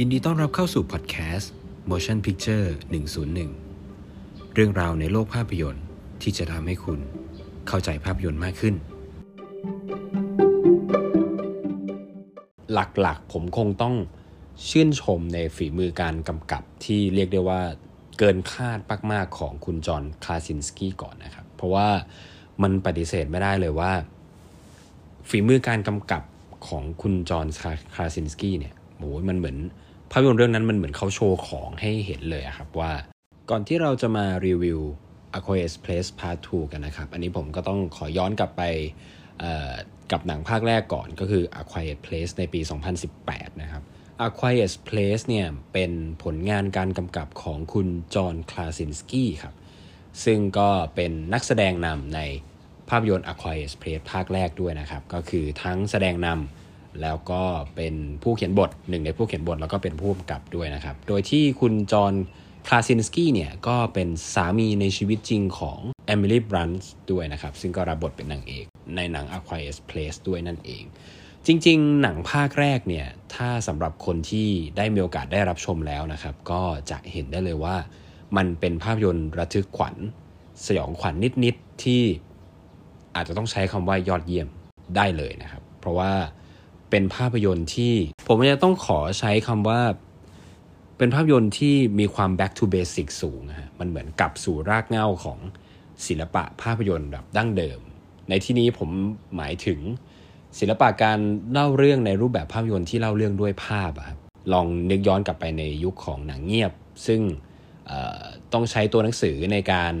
ยินดีต้อนรับเข้าสู่พอดแคสต์ Motion Picture 101 เรื่องราวในโลกภาพยนตร์ที่จะทำให้คุณเข้าใจภาพยนตร์มากขึ้น หลักๆ ผมคงต้องชื่นชมในฝีมือการกำกับที่เรียกได้ว่าเกินคาดมากๆของคุณจอห์นคาซินสกี้ก่อนนะครับ เพราะว่ามันปฏิเสธไม่ได้เลยว่า ฝีมือการกำกับของคุณจอห์นคาซินสกี้เนี่ย โอ้ยมันเหมือนภาพยนตร์เรื่องนั้นมันเหมือนเขาโชว์ของให้เห็นเลยครับว่า ก่อนที่เราจะมารีวิว a q u i e s Place Part 2 กันนะครับ อันนี้ผมก็ต้องขอย้อนกลับไปกับหนังภาคแรกก่อนก็คือ A Quiet Place ในปี 2018 นะครับ A Quiet Place เนี่ยเป็นผลงานการกำกับของคุณจอห์นคลาซินสกี้ครับ ซึ่งก็เป็นนักแสดงนำในภาพยนตร์ A Quiet Place ภาคแรกด้วยนะครับ ก็คือทั้งแสดงนำ แล้วก็เป็นผู้เขียนบทหนึ่งในผู้เขียนบทแล้วก็เป็นผู้กำกับด้วยนะครับ โดยที่คุณจอห์นคลาซินสกี้เนี่ยก็เป็นสามีในชีวิตจริงของเอมิลี่บรันส์ด้วยนะครับ ซึ่งก็รับบทเป็นนางเอกในหนัง A Quiet Place ด้วยนั่นเอง จริง ๆ หนังภาคแรกเนี่ย ถ้าสำหรับคนที่ได้มีโอกาสได้รับชมแล้วนะครับ ก็จะเห็นได้เลยว่า มันเป็นภาพยนตร์ระทึกขวัญ สยองขวัญนนิด ๆ ที่อาจจะต้องใช้คำว่ายอดเยี่ยมได้เลยนะครับ เพราะว่า เป็นภาพยนตร์ที่ ผมจะต้องขอใช้คำว่าเป็นภาพยนตร์ที่มีความ back to basic สูงฮะมันเหมือนกลับสู่รากเหง้าของศิลปะภาพยนตร์แบบดั้งเดิม ในที่นี้ผมหมายถึงศิลปะการเล่าเรื่องในรูปแบบภาพยนตร์ที่เล่าเรื่องด้วยภาพครับลองนึกย้อนกลับไปในยุคของหนังเงียบ ซึ่งต้องใช้ตัวหนังสือในการ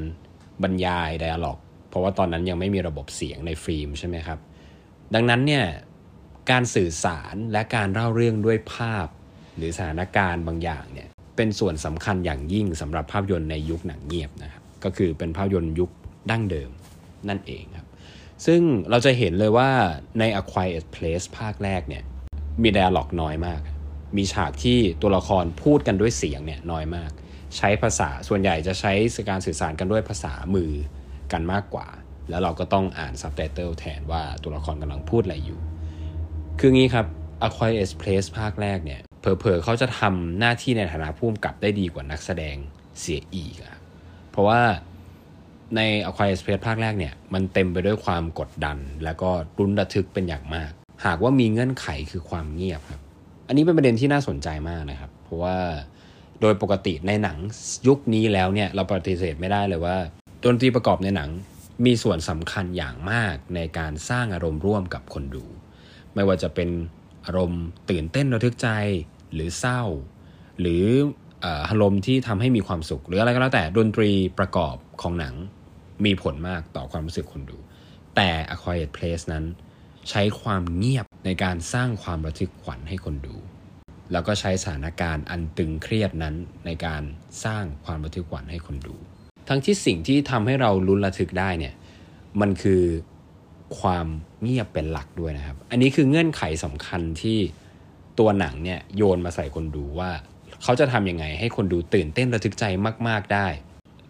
บรรยายไดอะล็อก เพราะว่าตอนนั้นยังไม่มีระบบเสียงในฟิล์มใช่ไหมครับ ดังนั้นเนี่ย การสื่อสารและการเล่าเรื่องด้วยภาพ หรือสถานการณ์บางอย่างเนี่ยเป็นส่วนสำคัญอย่างยิ่งสำหรับภาพยนตร์ในยุคหนังเงียบนะครับก็คือเป็นภาพยนตร์ยุคดั้งเดิมนั่นเองครับซึ่งเราจะเห็นเลยว่าใน A Quiet Place ภาคแรกเนี่ยมีไดอะล็อกน้อยมาก มีฉากที่ตัวละครพูดกันด้วยเสียงเนี่ยน้อยมาก ใช้ภาษาส่วนใหญ่จะใช้การสื่อสารกันด้วยภาษามือกันมากกว่า แล้วเราก็ต้องอ่านซับไตเติลแทนว่าตัวละครกำลังพูดอะไรอยู่ คืองี้ครับ A Quiet Place ภาคแรกเนี่ยเผลอๆเขาจะทำหน้าที่ในฐานะผู้กำกับได้ดีกว่านักแสดงเสียอีกอะเพราะว่าใน A Quiet Place ภาคแรกเนี่ยมันเต็มไปด้วยความกดดัน แล้วก็รุนระทึกเป็นอย่างมาก หากว่ามีเงื่อนไขคือความเงียบครับ อันนี้เป็นประเด็นที่น่าสนใจมากนะครับ เพราะว่าโดยปกติในหนังยุคนี้แล้วเนี่ยเราปฏิเสธไม่ได้เลยว่าดนตรีประกอบในหนังมีส่วนสำคัญอย่างมากในการสร้างอารมณ์ร่วมกับคนดู ไม่ว่าจะเป็นอารมณ์ตื่นเต้นระทึกใจหรือเศร้า หรืออารมณ์ที่ทำให้มีความสุข หรืออะไรก็แล้วแต่ดนตรีประกอบของหนังมีผลมากต่อความรู้สึกคนดู แต่ A Quiet Place นั้น ใช้ความเงียบในการสร้างความระทึกขวัญให้คนดู แล้วก็ใช้สถานการณ์อันตึงเครียดนั้นในการสร้างความระทึกขวัญให้คนดู ทั้งที่สิ่งที่ทำให้เราลุ้นระทึกได้เนี่ยมันคือ ความเงียบเป็นหลักด้วยนะครับ อันนี้คือเงื่อนไขสำคัญที่ตัวหนังเนี่ยโยนมาใส่คนดูว่า เขาจะทำยังไงให้คนดูตื่นเต้นระทึกใจมาก ๆได้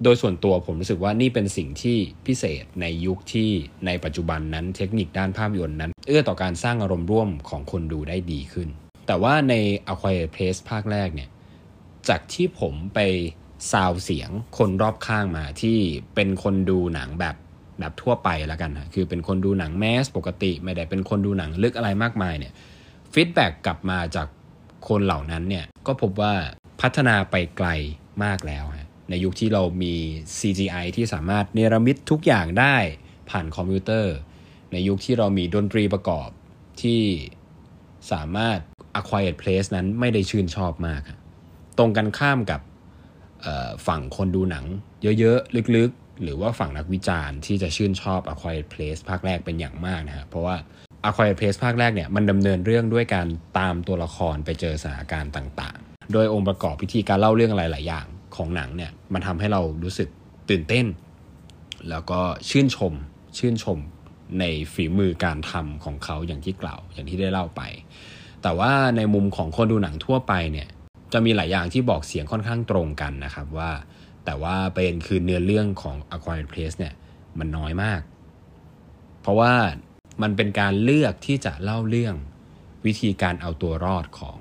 โดยส่วนตัวผมรู้สึกว่านี่เป็นสิ่งที่พิเศษในยุคที่ในปัจจุบันนั้นเทคนิคด้านภาพยนตร์นั้น เอื้อต่อการสร้างอารมณ์ร่วมของคนดูได้ดีขึ้น แต่ว่าใน A Quiet Place ภาคแรกเนี่ยจากที่ผมไปซาวเสียงคนรอบข้างมาที่เป็นคนดูหนังแบบ แบบทั่วไปแล้วกันนะคือเป็นคนดูหนังแมสปกติ ไม่ได้เป็นคนดูหนังลึกอะไรมากมายเนี่ยfeedback กลับมาจากคนเหล่านั้นเนี่ยก็พบว่าพัฒนาไปไกลมากแล้วฮะในยุคที่เรามี CGI ที่สามารถเนรมิตทุกอย่างได้ผ่านคอมพิวเตอร์ ในยุคที่เรามีดนตรีประกอบที่สามารถ A Quiet Place นั้นไม่ได้ชื่นชอบมาก ตรงกันข้ามกับฝั่งคนดูหนังเยอะๆ ลึกๆ หรือว่าฝั่งนักวิจารณ์ที่จะชื่นชอบ A Quiet Place ภาคแรกเป็นอย่างมากนะฮะเพราะว่า A Quiet Place ภาคแรกเนี่ยมันดำเนินเรื่องด้วยการตามตัวละครไปเจอสถานการณ์ต่างๆ โดยองค์ประกอบพิธีการเล่าเรื่องหลายอย่างของหนังเนี่ยมันทำให้เรารู้สึกตื่นเต้น แล้วก็ชื่นชมชื่นชมในฝีมือการทำของเขาอย่างที่กล่าวอย่างที่ได้เล่าไป แต่ว่าในมุมของคนดูหนังทั่วไปเนี่ยจะมีหลายอย่างที่บอกเสียงค่อนข้างตรงกันนะครับว่า แต่ว่าเป็นคือเนื้อเรื่องของ A Quiet Place เนี่ยมันน้อยมาก เพราะว่ามันเป็นการเลือกที่จะเล่าเรื่องวิธีการเอาตัวรอดของ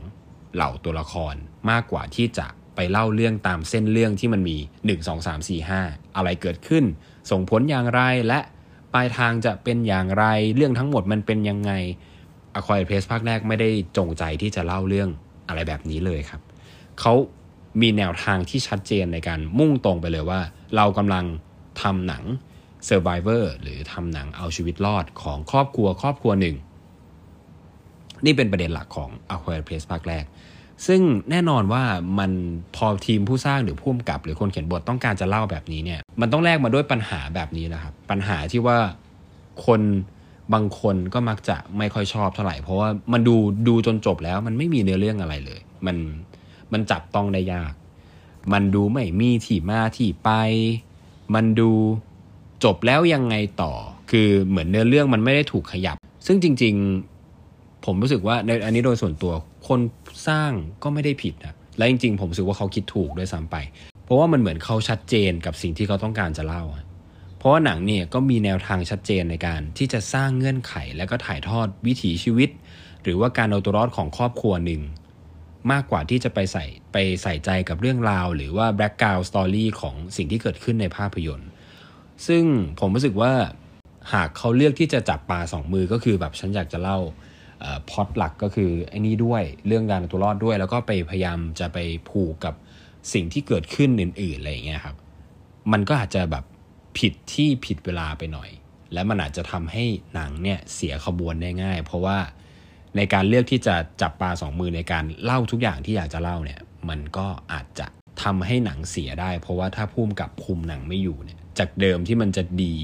เหล่าตัวละครมากกว่าที่จะไปเล่าเรื่องตามเส้นเรื่องที่มันมี 1 2 3 4 5 อะไรเกิดขึ้น ส่งผลอย่างไรและปลายทางจะเป็นอย่างไรเรื่องทั้งหมดมันเป็นยังไง A Quiet Place ภาคแรกไม่ได้จงใจที่จะเล่าเรื่องอะไรแบบนี้เลยครับเขา มีแนวทางที่ชัดเจนในการมุ่งตรงไปเลยว่า เรากำลังทำหนัง Survivor หรือทำหนังเอาชีวิตรอดของครอบครัวครอบครัวหนึ่ง นี่เป็นประเด็นหลักของ A Quiet Place ภาคแรก ซึ่งแน่นอนว่ามันพอทีมผู้สร้างหรือผู้กำกับ หรือคนเขียนบทต้องการจะเล่าแบบนี้เนี่ย มันต้องแลกมาด้วยปัญหาแบบนี้นะครับ ปัญหาที่ว่าคนบางคนก็มักจะไม่ค่อยชอบเท่าไหร่ เพราะว่ามันดูดูจนจบแล้วมันไม่มีเนื้อเรื่องอะไรเลย มัน มันจับต้องได้ยาก มันดูไม่มีที่มาที่ไป มันดูจบแล้วยังไงต่อ คือเหมือนเนื้อเรื่องมันไม่ได้ถูกขยับ ซึ่งจริง ๆ ผมรู้สึกว่าในอันนี้โดยส่วนตัวคนสร้างก็ไม่ได้ผิดนะและจริง ๆ ผมรู้สึกว่าเขาคิดถูกด้วยซ้ำไป เพราะว่ามันเหมือนเขาชัดเจนกับสิ่งที่เขาต้องการจะเล่า เพราะว่าหนังเนี่ยก็มีแนวทางชัดเจนในการที่จะสร้างเงื่อนไข และก็ถ่ายทอดวิถีชีวิต หรือว่าการเอาตัวรอดของครอบครัวหนึ่ง มากกว่าที่จะไปใส่ไปใส่ใจกับเรื่องราว หรือว่า background story ของสิ่งที่เกิดขึ้นในภาพยนตร์ ซึ่งผมรู้สึกว่าหากเขาเลือกที่จะจับปลาสองมือก็คือแบบฉันอยากจะเล่าพอดหลักก็คือไอ้นี่ด้วยเรื่องการตัวรอดด้วย แล้วก็ไปพยายามจะไปผูกกับสิ่งที่เกิดขึ้นอื่นๆอะไรอย่างเงี้ยครับมันก็อาจจะแบบผิดที่ผิดเวลาไปหน่อย และมันอาจจะทำให้หนังเนี่ยเสียขบวนได้ง่าย เพราะว่า ในการเลือกที่จะจับปลาสองมือในการเล่าทุกอย่างที่อยากจะเล่าเนี่ย มันก็อาจจะทำให้หนังเสียได้ เพราะว่าถ้าผู้กำกับคุมหนังไม่อยู่เนี่ย จากเดิมที่มันจะดี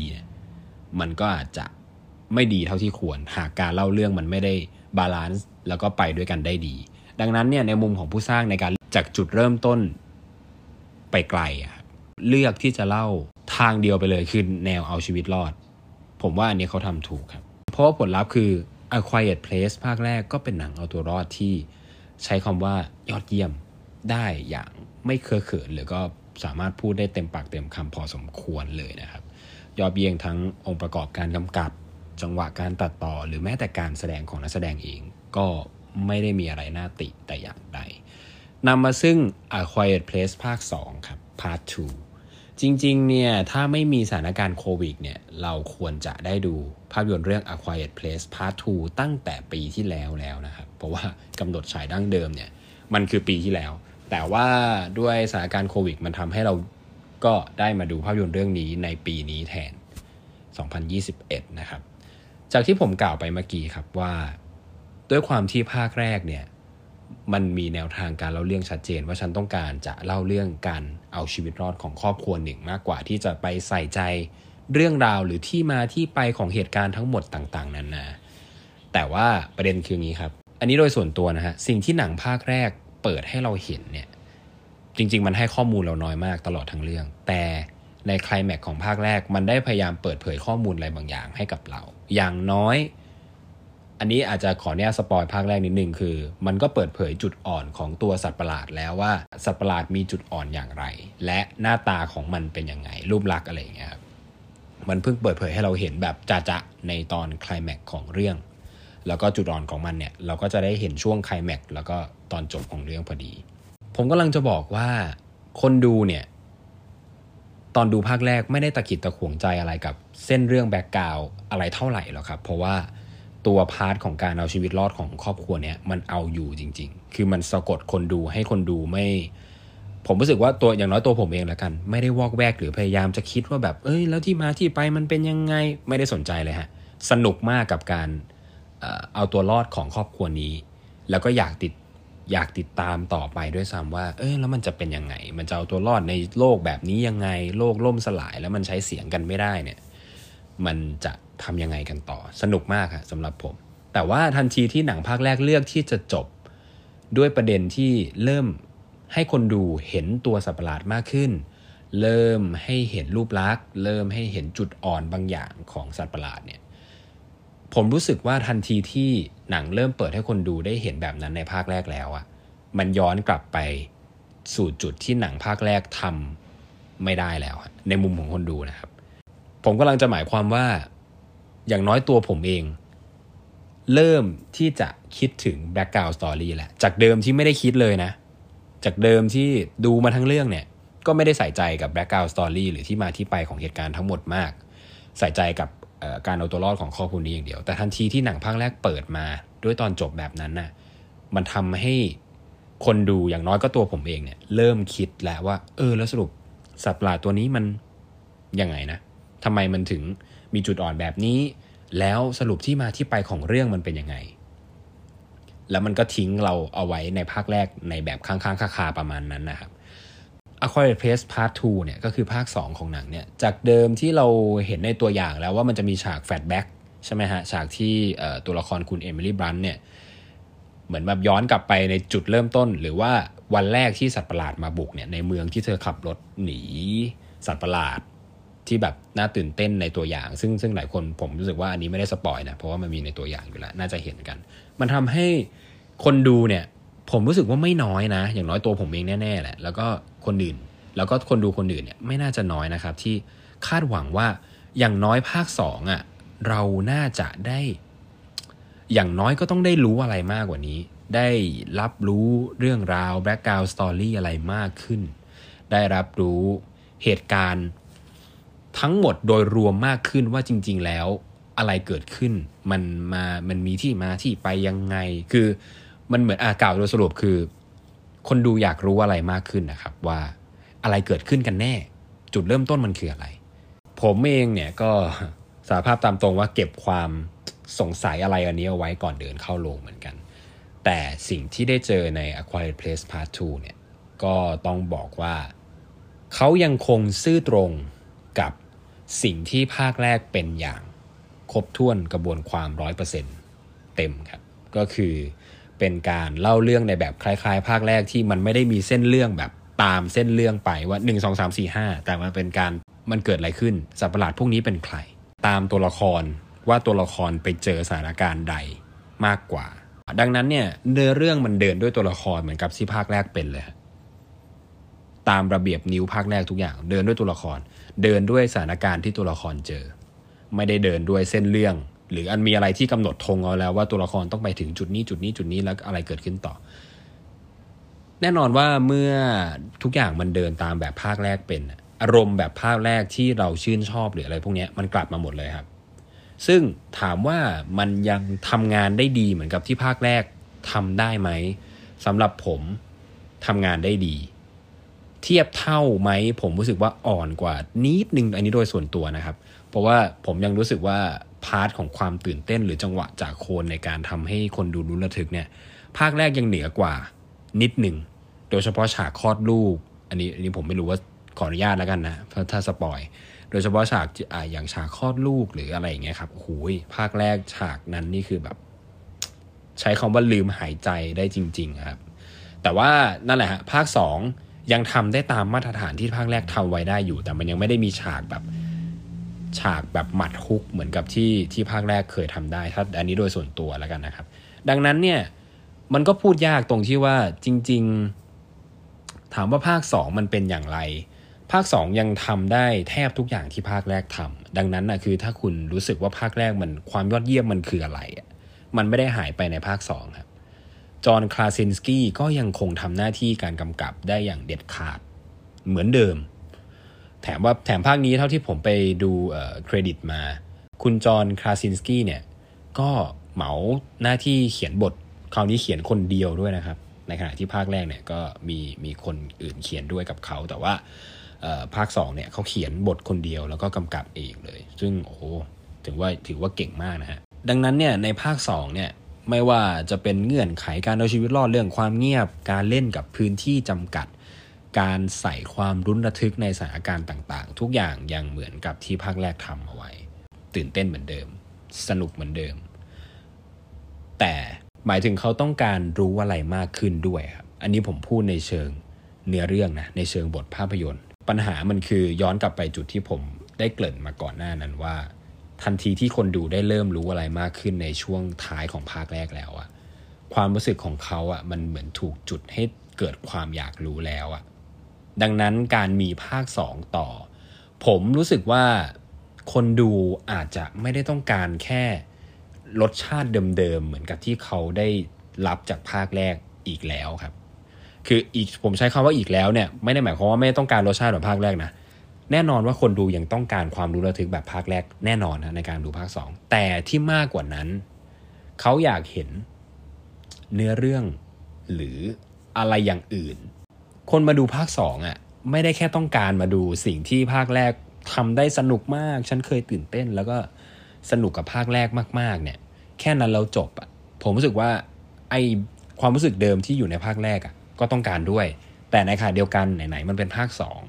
มันก็อาจจะไม่ดีเท่าที่ควร หากการเล่าเรื่องมันไม่ได้ balance แล้วก็ไปด้วยกันได้ดี ดังนั้นเนี่ยในมุมของผู้สร้างในการจากจุดเริ่มต้นไปไกลอะเลือกที่จะเล่าทางเดียวไปเลยคือแนวเอาชีวิตรอด ผมว่าอันนี้เขาทำถูกครับ เพราะว่าผลลัพธ์คือ A Quiet Place ภาคแรกก็เป็นหนังเอาตัวรอดที่ใช้คำว่ายอดเยี่ยมได้อย่างไม่เคอะเขินหรือก็สามารถพูดได้เต็มปากเต็มคำพอสมควรเลยนะครับ ยอดเยี่ยมทั้งองค์ประกอบการกำกับ จังหวะการตัดต่อ หรือแม้แต่การแสดงของนักแสดงเองก็ไม่ได้มีอะไรน่าติแต่อย่างใดนำมาซึ่ง A Quiet Place ภาค 2 ครับ Part 2 จริงๆ เนี่ย ถ้าไม่มีสถานการณ์โควิดเนี่ย เราควรจะได้ดูภาพยนตร์เรื่อง A Quiet Place Part 2 ตั้งแต่ปีที่แล้วแล้วนะครับ เพราะว่ากำหนดฉายดั้งเดิมเนี่ย มันคือปีที่แล้ว แต่ว่าด้วยสถานการณ์โควิด มันทำให้เราก็ได้มาดูภาพยนตร์เรื่องนี้ในปีนี้แทน 2021 นะครับ จากที่ผมกล่าวไปเมื่อกี้ครับว่า ด้วยความที่ภาคแรกเนี่ย มันมีแนวทางการเล่าเรื่องชัดเจน ว่าฉันต้องการจะเล่าเรื่องการเอาชีวิตรอดของครอบครัวหนึ่งมากกว่าที่จะไปใส่ใจเรื่องราวหรือที่มาที่ไปของเหตุการณ์ทั้งหมดต่าง ๆนั้นนะแต่ว่าประเด็นคืองี้ครับ อันนี้โดยส่วนตัวนะฮะสิ่งที่หนังภาคแรกเปิดให้เราเห็นเนี่ยจริง ๆ มันให้ข้อมูลเราน้อยมากตลอดทั้งเรื่อง แต่ในคลายแม็กของภาคแรก มันได้พยายามเปิดเผยข้อมูลอะไรบางอย่างให้กับเรา อย่างน้อย อันนี้อาจจะขอเนี่ยสปอยภาคแรกนิดนึงคือ มันก็เปิดเผยจุดอ่อนของตัวสัตว์ประหลาดแล้วว่าสัตว์ประหลาดมีจุดอ่อนอย่างไร และหน้าตาของมันเป็นยังไง รูปลักษณ์อะไรอย่างเงี้ยครับมันเพิ่งเปิดเผยให้เราเห็นแบบจะๆในตอนคลายแม็กของเรื่อง แล้วก็จุดอ่อนของมันเนี่ย เราก็จะได้เห็นช่วงคลายแม็กแล้วก็ตอนจบของเรื่องพอดี ผมกำลังจะบอกว่าคนดูเนี่ยตอนดูภาคแรกไม่ได้ตะขิดตะขวงใจอะไรกับเส้นเรื่อง background อะไรเท่าไหร่หรอกครับ เพราะว่า ตัว part ของการเอาชีวิตรอดของครอบครัวเนี้ยมันเอาอยู่จริง ๆ คือมันสะกดคนดูให้คนดูไม่ ผมรู้สึกว่าตัวอย่างน้อยตัวผมเองแล้วกัน ไม่ได้วอกแวกหรือพยายามจะคิดว่าแบบ เอ้ย แล้วที่มาที่ไปมันเป็นยังไงไม่ได้สนใจเลยฮะ สนุกมากกับการเอ่อเอาตัวรอดของครอบครัวนี้ แล้วก็อยากติดอยากติดตามต่อไปด้วยซ้ำว่า เอ้ยแล้วมันจะเป็นยังไง มันจะเอาตัวรอดในโลกแบบนี้ยังไง โลกล่มสลายแล้วมันใช้เสียงกันไม่ได้เนี่ย มันจะ ทำยังไงกันต่อ สนุกมากครับสำหรับผม แต่ว่าทันทีที่หนังภาคแรกเลือกที่จะจบ ด้วยประเด็นที่เริ่มให้คนดูเห็นตัวสัตว์ประหลาดมากขึ้น เริ่มให้เห็นรูปลักษณ์ เริ่มให้เห็นจุดอ่อนบางอย่างของสัตว์ประหลาดเนี่ยผมรู้สึกว่าทันทีที่หนังเริ่มเปิดให้คนดูได้เห็นแบบนั้นในภาคแรกแล้วอะมันย้อนกลับไปสู่จุดที่หนังภาคแรกทำไม่ได้แล้ว ในมุมของคนดูนะครับ ผมกำลังจะหมายความว่า อย่างน้อยตัวผมเอง เริ่มที่จะคิดถึง background story แหละ จากเดิมที่ไม่ได้คิดเลยนะ จากเดิมที่ดูมาทั้งเรื่องเนี่ย ก็ไม่ได้ใส่ใจกับ background story หรือที่มาที่ไปของเหตุการณ์ทั้งหมดมาก ใส่ใจกับการเอาตัวรอดของครอบครัวนี้อย่างเดียว แต่ทันทีที่หนังภาคแรกเปิดมาด้วยตอนจบแบบนั้นน่ะ มันทำให้คนดูอย่างน้อยก็ตัวผมเองเนี่ย เริ่มคิดแล้วว่า เออแล้วสรุปสัตว์ประหลาดตัวนี้มันยังไงนะทำไมมันถึง มีจุดอ่อนแบบนี้ แล้วสรุปที่มาที่ไปของเรื่องมันเป็นยังไง แล้วมันก็ทิ้งเราเอาไว้ในภาคแรกในแบบค้างๆคาๆประมาณนั้นนะครับ a q u a r i t Place Part 2เนี่ยก็คือภาค 2 ของหนังเนี่ยจากเดิมที่เราเห็นในตัวอย่างแล้วว่ามันจะมีฉาก flashback ใช่ไหมฮะฉากที่ตัวละครคุณเอมิลี่บลันต์เนี่ยเหมือนแบบย้อนกลับไปในจุดเริ่มต้น หรือว่าวันแรกที่สัตว์ประหลาดมาบุกเนี่ยในเมืองที่เธอขับรถหนีสัตว์ประหลาด ที่แบบน่าตื่นเต้นในตัวอย่าง ซึ่งซึ่งหลายคนผมรู้สึกว่าอันนี้ไม่ได้ spoil นะเพราะว่ามันมีในตัวอย่างอยู่แล้วน่าจะเห็นกัน มันทำให้คนดูเนี่ย ผมรู้สึกว่าไม่น้อยนะ อย่างน้อยตัวผมเองแน่ๆแหละแล้วก็คนอื่น แล้วก็คนดูคนอื่นเนี่ยไม่น่าจะน้อยนะครับ ที่คาดหวังว่าอย่างน้อยภาคสองอะ่ะเราน่าจะได้ อย่างน้อยก็ต้องได้รู้อะไรมากกว่านี้ ได้รับรู้เรื่องราว background story อะไรมากขึ้น ได้รับรู้เหตุการณ์ ทั้งหมดโดยรวมมากขึ้นว่าจริง ๆ แล้วอะไรเกิดขึ้นมันมามันมีที่มาที่ไปยังไง คือมันเหมือนอากล่าวโดยสรุปคือ คนดูอยากรู้อะไรมากขึ้นนะครับ ว่าอะไรเกิดขึ้นกันแน่ จุดเริ่มต้นมันคืออะไร ผมเองเนี่ยก็สารภาพตามตรงว่าเก็บความสงสัยอะไรอันนี้เอาไว้ก่อนเดินเข้าโรงเหมือนกัน แต่สิ่งที่ได้เจอใน a q u i r e Place Part 2เนี่ยก็ต้องบอกว่า เขายังคงซื่อตรง สิ่งที่ภาคแรกเป็นอย่างครบถ้วนกระบวนความร้อยเปอร์เซ็นเต็มครับ ก็คือเป็นการเล่าเรื่องในแบบคล้ายๆ ภาคแรกที่มันไม่ได้มีเส้นเรื่องแบบตามเส้นเรื่องไปว่า 1 2 3 4 5 แต่มันเป็นการมันเกิดอะไรขึ้นสัตว์ประหลาดพวกนี้เป็นใคร ตามตัวละครว่าตัวละครไปเจอสถานการณ์ใดมากกว่า ดังนั้นเนี่ยเนื้อเรื่องมันเดินด้วยตัวละครเหมือนกับที่ภาคแรกเป็นเลย ตามระเบียบนิ้วภาคแรกทุกอย่าง เดินด้วยตัวละคร เดินด้วยสถานการณ์ที่ตัวละครเจอ ไม่ได้เดินด้วยเส้นเรื่อง หรืออันมีอะไรที่กำหนดธงเอาแล้วว่าตัวละครต้องไปถึงจุดนี้จุดนี้จุดนี้แล้วอะไรเกิดขึ้นต่อ แน่นอนว่าเมื่อทุกอย่างมันเดินตามแบบภาคแรกเป็น อารมณ์แบบภาคแรกที่เราชื่นชอบหรืออะไรพวกนี้มันกลับมาหมดเลยครับ ซึ่งถามว่ามันยังทำงานได้ดีเหมือนกับที่ภาคแรกทำได้ไหมสำหรับผมทำงานได้ดี เทียบเท่าไหม ผมรู้สึกว่าอ่อนกว่านิดนึงอันนี้โดยส่วนตัวนะครับ เพราะว่าผมยังรู้สึกว่า part ของความตื่นเต้นหรือจังหวะจะโคนในการทำให้คนดูรู้ระทึกเนี่ยภาคแรกยังเหนือกว่านิดหนึ่ง โดยเฉพาะฉากคลอดลูก อันนี้อันนี้ผมไม่รู้ว่าขออนุญาตแล้วกันนะเพราะถ้า spoil โดยเฉพาะฉากอ่าอย่างฉากคลอดลูกหรืออะไรอย่างเงี้ยครับโอ้โหภาคแรกฉากนั้นนี่คือแบบ ใช้คำว่าลืมหายใจได้จริง ๆ ครับ แต่ว่านั่นแหละฮะภาคสอง ยังทำได้ตามมาตรฐานที่ภาคแรกทำไว้ได้อยู่ แต่มันยังไม่ได้มีฉากแบบฉากแบบหมัดฮุกเหมือนกับที่ที่ภาคแรกเคยทำได้ถ้าอันนี้โดยส่วนตัวแล้วกันนะครับ ดังนั้นเนี่ยมันก็พูดยากตรงที่ว่าจริง ๆ ถามว่าภาคสองมันเป็นอย่างไร ภาคสองยังทำได้แทบทุกอย่างที่ภาคแรกทำดังนั้นนะคือถ้าคุณรู้สึกว่าภาคแรกมันความยอดเยี่ยมมันคืออะไร มันไม่ได้หายไปในภาคสองครับ จอห์นคลาเซนสกี้ก็ยังคงทำหน้าที่การกำกับได้อย่างเด็ดขาดเหมือนเดิม แถมว่าแถมภาคนี้เท่าที่ผมไปดูเครดิตมา คุณจอห์นคลาซินสกี้เนี่ยก็เหมาหน้าที่เขียนบท คราวนี้เขียนคนเดียวด้วยนะครับ ในขณะที่ภาคแรกเนี่ยก็มีมีคนอื่นเขียนด้วยกับเขา แต่ว่าภาค2เนี่ยเขาเขียนบทคนเดียวแล้วก็กำกับเองเลย ซึ่งโอ้ถือว่าถือว่าเก่งมากนะฮะดังนั้นเนี่ยในภาค2เนี่ย ไม่ว่าจะเป็นเงื่อนไขการเอาชีวิตรอดเรื่องความเงียบ การเล่นกับพื้นที่จำกัด การใส่ความรุนระทึกในสถานการณ์ต่าง ๆ ทุกอย่างยังเหมือนกับที่ภาคแรกทำเอาไว้ ตื่นเต้นเหมือนเดิม สนุกเหมือนเดิม แต่หมายถึงเขาต้องการรู้อะไรมากขึ้นด้วยครับ อันนี้ผมพูดในเชิงเนื้อเรื่องนะในเชิงบทภาพยนตร์ ปัญหามันคือย้อนกลับไปจุดที่ผมได้เกริ่นมาก่อนหน้านั้นว่า ทันทีที่คนดูได้เริ่มรู้อะไรมากขึ้นในช่วงท้ายของภาคแรกแล้วอะความรู้สึกของเขาอะมันเหมือนถูกจุดให้เกิดความอยากรู้แล้วอะดังนั้นการมีภาคสองต่อ ผมรู้สึกว่าคนดูอาจจะไม่ได้ต้องการแค่รสชาติเดิมๆเหมือนกับที่เขาได้รับจากภาคแรกอีกแล้วครับ คืออีกผมใช้คำว่าอีกแล้วเนี่ยไม่ได้หมายความว่าไม่ต้องการรสชาติแบบภาคแรกนะ แน่นอนว่าคนดูยังต้องการความรู้ระทึกแบบภาคแรกแน่นอนนะในการดูภาคสองแต่ที่มากกว่านั้น เขาอยากเห็นเนื้อเรื่องหรืออะไรอย่างอื่น คนมาดูภาคสองอะไม่ได้แค่ต้องการมาดูสิ่งที่ภาคแรกทำได้สนุกมาก ฉันเคยตื่นเต้น แล้วก็สนุกกับภาคแรกมาก ๆ เนี่ย แค่นั้นเราจบอะผมรู้สึกว่าไอความรู้สึกเดิมที่อยู่ในภาคแรกอะก็ต้องการด้วย แต่ในขณะเดียวกันไหนๆมันเป็นภาคสอง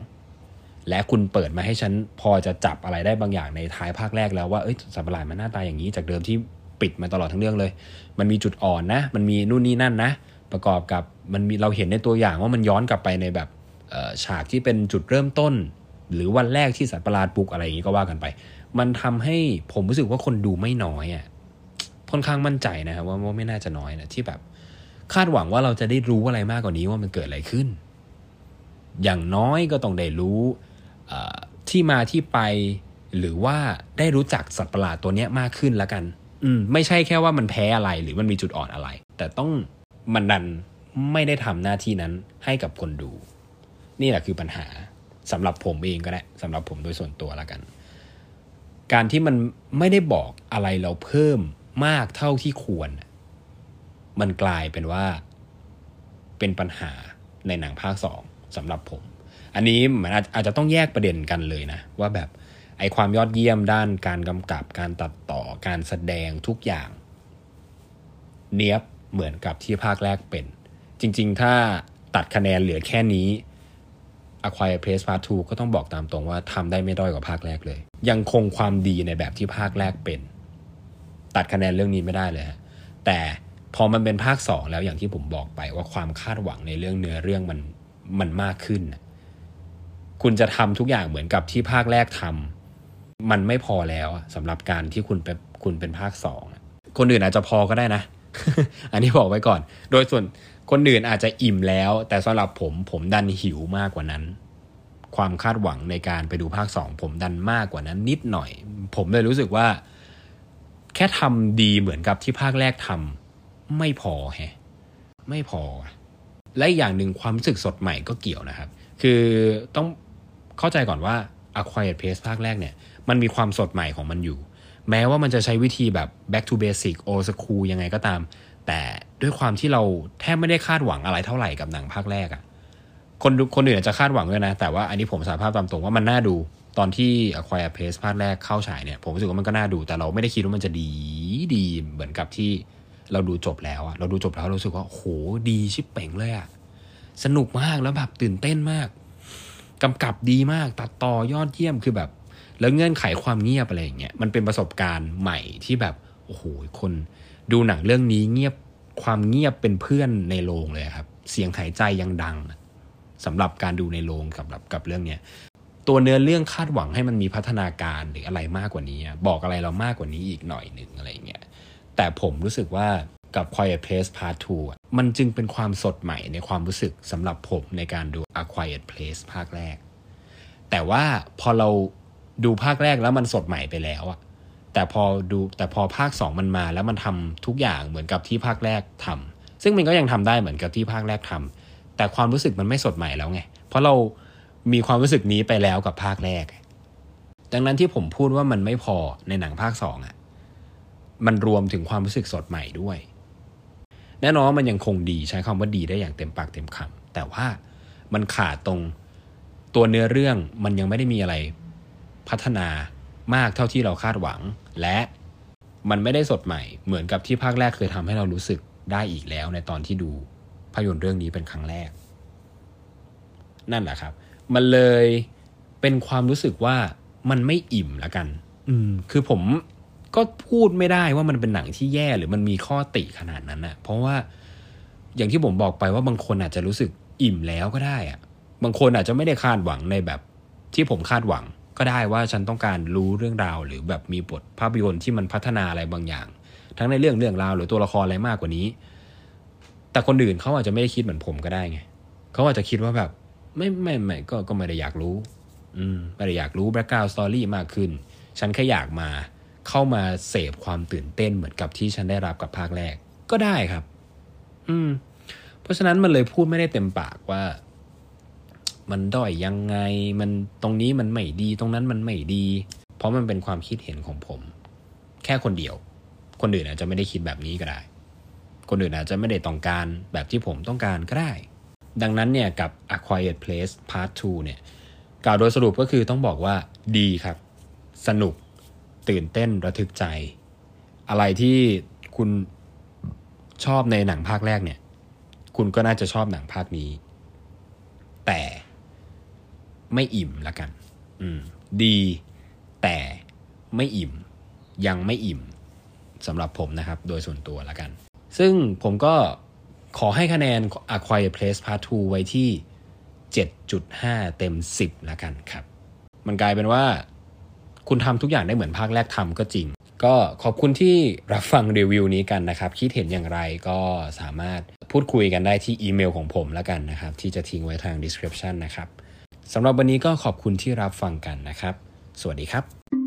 และคุณเปิดมาให้ฉันพอจะจับอะไรได้บางอย่างในท้ายภาคแรกแล้วว่าเอ้ยสัตว์ประหลาดมันหน้าตาอย่างนี้จากเดิมที่ปิดมาตลอดทั้งเรื่องเลย มันมีจุดอ่อนนะ มันมีนู่นนี่นั่นนะ ประกอบกับมันมีเราเห็นในตัวอย่างว่ามันย้อนกลับไปในแบบฉากที่เป็นจุดเริ่มต้น หรือวันแรกที่สัตว์ประหลาดปลุกอะไรอย่างนี้ก็ว่ากันไป มันทำให้ผมรู้สึกว่าคนดูไม่น้อยอะค่อนข้างมั่นใจนะครับว่าว่าไม่น่าจะน้อยนะที่แบบ คาดหวังว่าเราจะได้รู้อะไรมากกว่านี้ว่ามันเกิดอะไรขึ้น อย่างน้อยก็ต้องได้รู้ ที่มาที่ไปหรือว่าได้รู้จักสัตว์ประหลาดตัวนี้มากขึ้นแล้วกัน อืมไม่ใช่แค่ว่ามันแพ้อะไรหรือมันมีจุดอ่อนอะไร แต่ต้องมันดันไม่ได้ทำหน้าที่นั้นให้กับคนดู นี่แหละคือปัญหาสำหรับผมเองก็ได้สำหรับผมโดยส่วนตัวแล้วกัน การที่มันไม่ได้บอกอะไรเราเพิ่มมากเท่าที่ควร มันกลายเป็นว่า เป็นปัญหาในหนังภาคสองสำหรับผม อันนี้เหมือนอาจจะต้องแยกประเด็นกันเลยนะ ว่าแบบไอความยอดเยี่ยมด้านการกำกับการตัดต่อการแสดงทุกอย่าง เนี้ยบเหมือนกับที่ภาคแรกเป็น จริง ๆ ถ้าตัดคะแนนเหลือแค่นี้ a q u i r e Place Part 2 ก็ต้องบอกตามตรงว่าทำได้ไม่ด้อยกว่าภาคแรกเลย ยังคงความดีในแบบที่ภาคแรกเป็น ตัดคะแนนเรื่องนี้ไม่ได้เลยฮะแต่พอมันเป็นภาคสองแล้วอย่างที่ผมบอกไปว่าความคาดหวังในเรื่องเนื้อเรื่องมันมันมากขึ้น คุณจะทำทุกอย่างเหมือนกับที่ภาคแรกทำมันไม่พอแล้วสำหรับการที่คุณเป็นคุณเป็นภาคสองคนอื่นอาจจะพอก็ได้นะ อันนี้บอกไว้ก่อน โดยส่วนคนอื่นอาจจะอิ่มแล้ว แต่สำหรับผมผมดันหิวมากกว่านั้น ความคาดหวังในการไปดูภาคสองผมดันมากกว่านั้นนิดหน่อย ผมเลยรู้สึกว่า แค่ทำดีเหมือนกับที่ภาคแรกทำไม่พอแฮะไม่พอและอย่างหนึ่งความรู้สึกสดใหม่ก็เกี่ยวนะครับ คือต้อง เข้าใจก่อนว่า a q u i r e Place ภาคแรกเนี่ยมันมีความสดใหม่ของมันอยู่ แม้ว่ามันจะใช้วิธีแบบ back to basic old school ยังไงก็ตาม แต่ด้วยความที่เราแทบไม่ได้คาดหวังอะไรเท่าไหร่กับหนังภาคแรกอะคนคนอื่นอาจจะคาดหวังด้วยนะ แต่ว่าอันนี้ผมสารภาพตามตรงว่ามันน่าดูตอนที่ a q u i r e Pace ภาคแรกเข้าฉายเนี่ย ผมรู้สึกว่ามันก็น่าดู แต่เราไม่ได้คิดว่ามันจะดีดีเหมือนกับที่เราดูจบแล้วอะเราดูจบแล้วเราสึกว่าโหดีชิบเป่งเลยอะสนุกมากแล้วแบบตื่นเต้นมาก กำกับดีมากตัดต่อยอดเยี่ยมคือแบบ แล้วเงื่อนไขความเงียบอะไรอย่างเงี้ยมันเป็นประสบการณ์ใหม่ที่แบบโอ้โหคนดูหนังเรื่องนี้เงียบความเงียบเป็นเพื่อนในโรงเลยครับ เสียงหายใจยังดังสำหรับการดูในโรงกับกับเรื่องเนี้ยตัวเนื้อเรื่องคาดหวังให้มันมีพัฒนาการหรืออะไรมากกว่านี้ บอกอะไรเรามากกว่านี้อีกหน่อยหนึ่งอะไรเงี้ยแต่ผมรู้สึกว่า กับ Quiet Place Part 2 มันจึงเป็นความสดใหม่ในความรู้สึกสำหรับผมในการดู A Quiet Place ภาคแรก แต่ว่าพอเราดูภาคแรกแล้วมันสดใหม่ไปแล้วอะแต่พอดูแต่พอภาคสองมันมาแล้วมันทำทุกอย่างเหมือนกับที่ภาคแรกทำซึ่งมันก็ยังทำได้เหมือนกับที่ภาคแรกทำแต่ความรู้สึกมันไม่สดใหม่แล้วไง เพราะเรามีความรู้สึกนี้ไปแล้วกับภาคแรก ดังนั้นที่ผมพูดว่ามันไม่พอในหนังภาคสองอะมันรวมถึงความรู้สึกสดใหม่ด้วย แน่นอนมันยังคงดีใช้คำว่าดีได้อย่างเต็มปากเต็มคำแต่ว่ามันขาดตรงตัวเนื้อเรื่องมันยังไม่ได้มีอะไรพัฒนามากเท่าที่เราคาดหวัง และมันไม่ได้สดใหม่เหมือนกับที่ภาคแรกเคยทำให้เรารู้สึกได้อีกแล้วในตอนที่ดูภาพยนตร์เรื่องนี้เป็นครั้งแรก นั่นแหละครับ มันเลยเป็นความรู้สึกว่ามันไม่อิ่มละกัน อืมคือผม ก็พูดไม่ได้ว่ามันเป็นหนังที่แย่หรือมันมีข้อติขนาดนั้นนะเพราะว่าอย่างที่ผมบอกไปว่าบางคนอาจจะรู้สึกอิ่มแล้วก็ได้อะบางคนอาจจะไม่ได้คาดหวังในแบบที่ผมคาดหวังก็ได้ว่าฉันต้องการรู้เรื่องราว หรือแบบมีบทภาพยนตร์ที่มันพัฒนาอะไรบางอย่าง ทั้งในเรื่องเรื่องราวหรือตัวละครอะไรมากกว่านี้ แต่คนอื่นเขาอาจจะไม่ได้คิดเหมือนผมก็ได้ไงเขาอาจจะคิดว่าแบบ ไม่ไม่ไม่ก็ก็ไม่ได้อยากรู้ อืมไม่ได้อยากรู้ background story มากขึ้น ฉันแค่อยากมา เข้ามาเสพความตื่นเต้นเหมือนกับที่ฉันได้รับกับภาคแรก ก็ได้ครับ อืม เพราะฉะนั้นมันเลยพูดไม่ได้เต็มปากว่า มันด้อยยังไง มันตรงนี้มันไม่ดี ตรงนั้นมันไม่ดี เพราะมันเป็นความคิดเห็นของผม แค่คนเดียว คนอื่นอาจจะไม่ได้คิดแบบนี้ก็ได้ คนอื่นอาจจะไม่ได้ต้องการแบบที่ผมต้องการก็ได้ ดังนั้นเนี่ยกับ A Quiet Place Part 2 เนี่ยกล่าวโดยสรุปก็คือต้องบอกว่าดีครับ สนุก ตื่นเต้นระทึกใจ อะไรที่คุณชอบในหนังภาคแรกเนี่ย คุณก็น่าจะชอบหนังภาคนี้ แต่ไม่อิ่มละกัน อืม ดีแต่ไม่อิ่ม ยังไม่อิ่มสำหรับผมนะครับ โดยส่วนตัวละกัน ซึ่งผมก็ขอให้คะแนน A Quiet Place Part 2 ไว้ที่ 7.5 เต็ม 10ละกันครับ มันกลายเป็นว่า คุณทำทุกอย่างได้เหมือนภาคแรกทำก็จริง ก็ขอบคุณที่รับฟังรีวิวนี้กันนะครับ คิดเห็นอย่างไรก็สามารถพูดคุยกันได้ที่อีเมลของผมแล้วกันนะครับ ที่จะทิ้งไว้ทาง description นะครับสำหรับวันนี้ก็ขอบคุณที่รับฟังกันนะครับ สวัสดีครับ